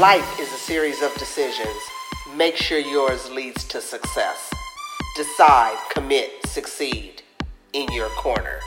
Life is a series of decisions. Make sure yours leads to success. Decide, commit, succeed in your corner.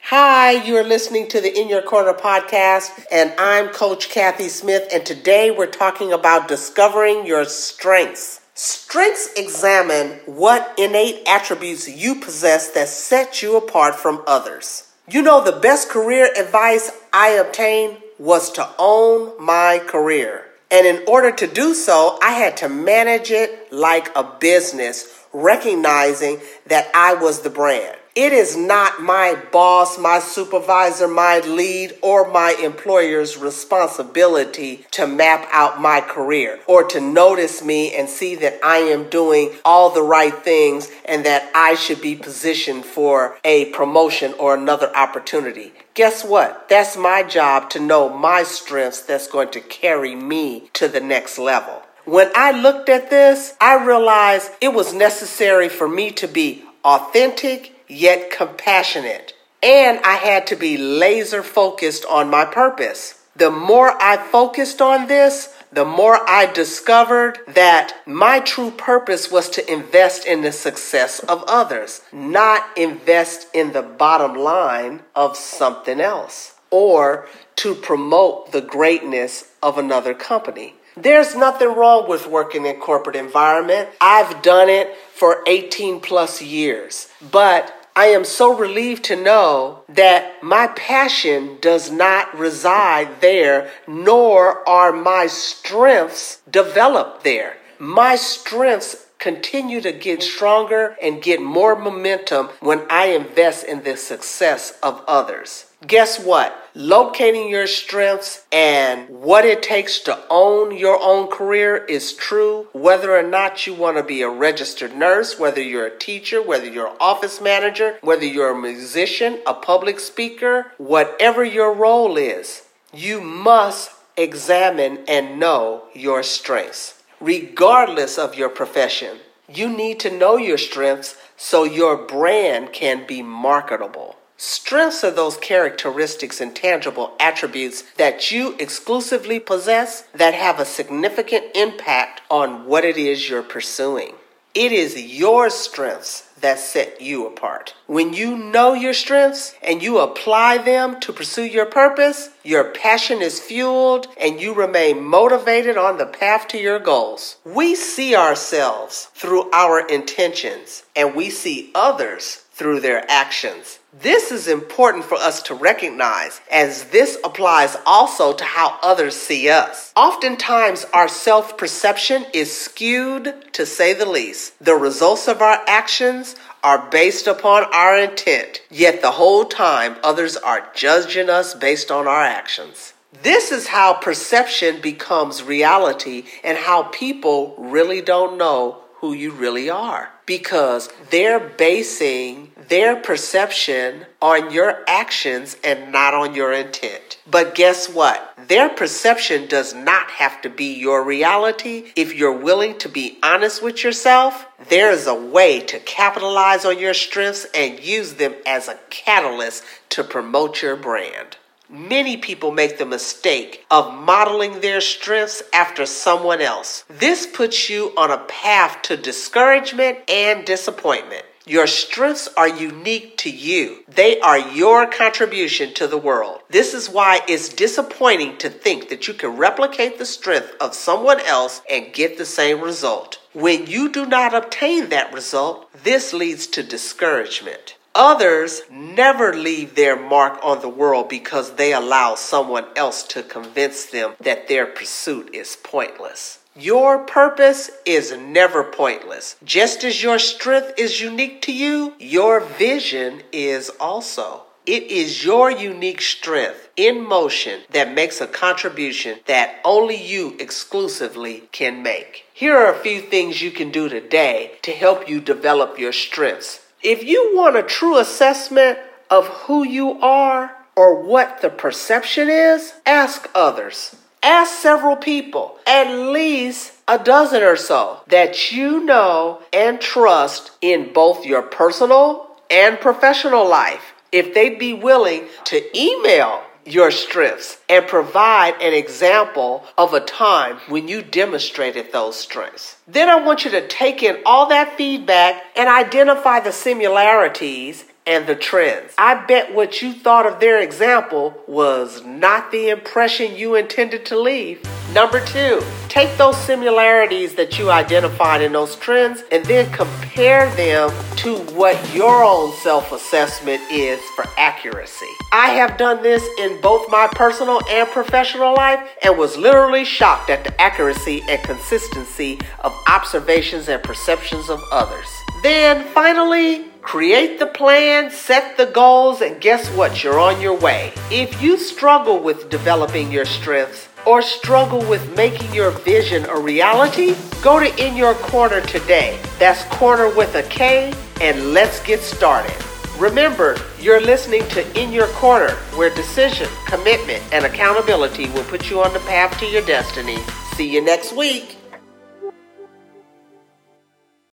Hi, you're listening to the In Your Corner podcast, and I'm Coach Kathy Smith, and today we're talking about discovering your strengths. Strengths examine what innate attributes you possess that set you apart from others. You know, the best career advice I obtained was to own my career. And in order to do so, I had to manage it like a business, recognizing that I was the brand. It is not my boss, my supervisor, my lead, or my employer's responsibility to map out my career or to notice me and see that I am doing all the right things and that I should be positioned for a promotion or another opportunity. Guess what? That's my job to know my strengths that's going to carry me to the next level. When I looked at this, I realized it was necessary for me to be authentic yet compassionate. And I had to be laser focused on my purpose. The more I focused on this, the more I discovered that my true purpose was to invest in the success of others, not invest in the bottom line of something else or to promote the greatness of another company. There's nothing wrong with working in corporate environment. I've done it for 18 plus years. But I am so relieved to know that my passion does not reside there, nor are my strengths developed there. My strengths continue to get stronger and get more momentum when I invest in the success of others. Guess what? Locating your strengths and what it takes to own your own career is true, whether or not you want to be a registered nurse, whether you're a teacher, whether you're an office manager, whether you're a musician, a public speaker, whatever your role is, you must examine and know your strengths regardless of your profession. You need to know your strengths so your brand can be marketable. Strengths are those characteristics and tangible attributes that you exclusively possess that have a significant impact on what it is you're pursuing. It is your strengths that set you apart. When you know your strengths and you apply them to pursue your purpose, your passion is fueled and you remain motivated on the path to your goals. We see ourselves through our intentions and we see others through their actions. This is important for us to recognize as this applies also to how others see us. Oftentimes, our self perception is skewed to say the least. The results of our actions are based upon our intent, yet the whole time others are judging us based on our actions. This is how perception becomes reality and how people really don't know who you really are because they're basing their perception on your actions and not on your intent. But guess what? Their perception does not have to be your reality. If you're willing to be honest with yourself, there is a way to capitalize on your strengths and use them as a catalyst to promote your brand. Many people make the mistake of modeling their strengths after someone else. This puts you on a path to discouragement and disappointment. Your strengths are unique to you. They are your contribution to the world. This is why it's disappointing to think that you can replicate the strength of someone else and get the same result. When you do not obtain that result, this leads to discouragement. Others never leave their mark on the world because they allow someone else to convince them that their pursuit is pointless. Your purpose is never pointless. Just as your strength is unique to you, your vision is also. It is your unique strength in motion that makes a contribution that only you exclusively can make. Here are a few things you can do today to help you develop your strengths if you want a true assessment of who you are or what the perception is, ask others. Ask several people, at least a dozen or so, that you know and trust in both your personal and professional life if they'd be willing to email your strengths and provide an example of a time when you demonstrated those strengths. Then I want you to take in all that feedback and identify the similarities and the trends. I bet what you thought of their example was not the impression you intended to leave. Number two, take those similarities that you identified in those trends and then compare them to what your own self assessment is for accuracy. I have done this in both my personal and professional life and was literally shocked at the accuracy and consistency of observations and perceptions of others. Then finally, Create the plan, set the goals, and guess what? You're on your way. If you struggle with developing your strengths or struggle with making your vision a reality, go to In Your Corner today. That's corner with a K, and let's get started. Remember, you're listening to In Your Corner, where decision, commitment, and accountability will put you on the path to your destiny. See you next week.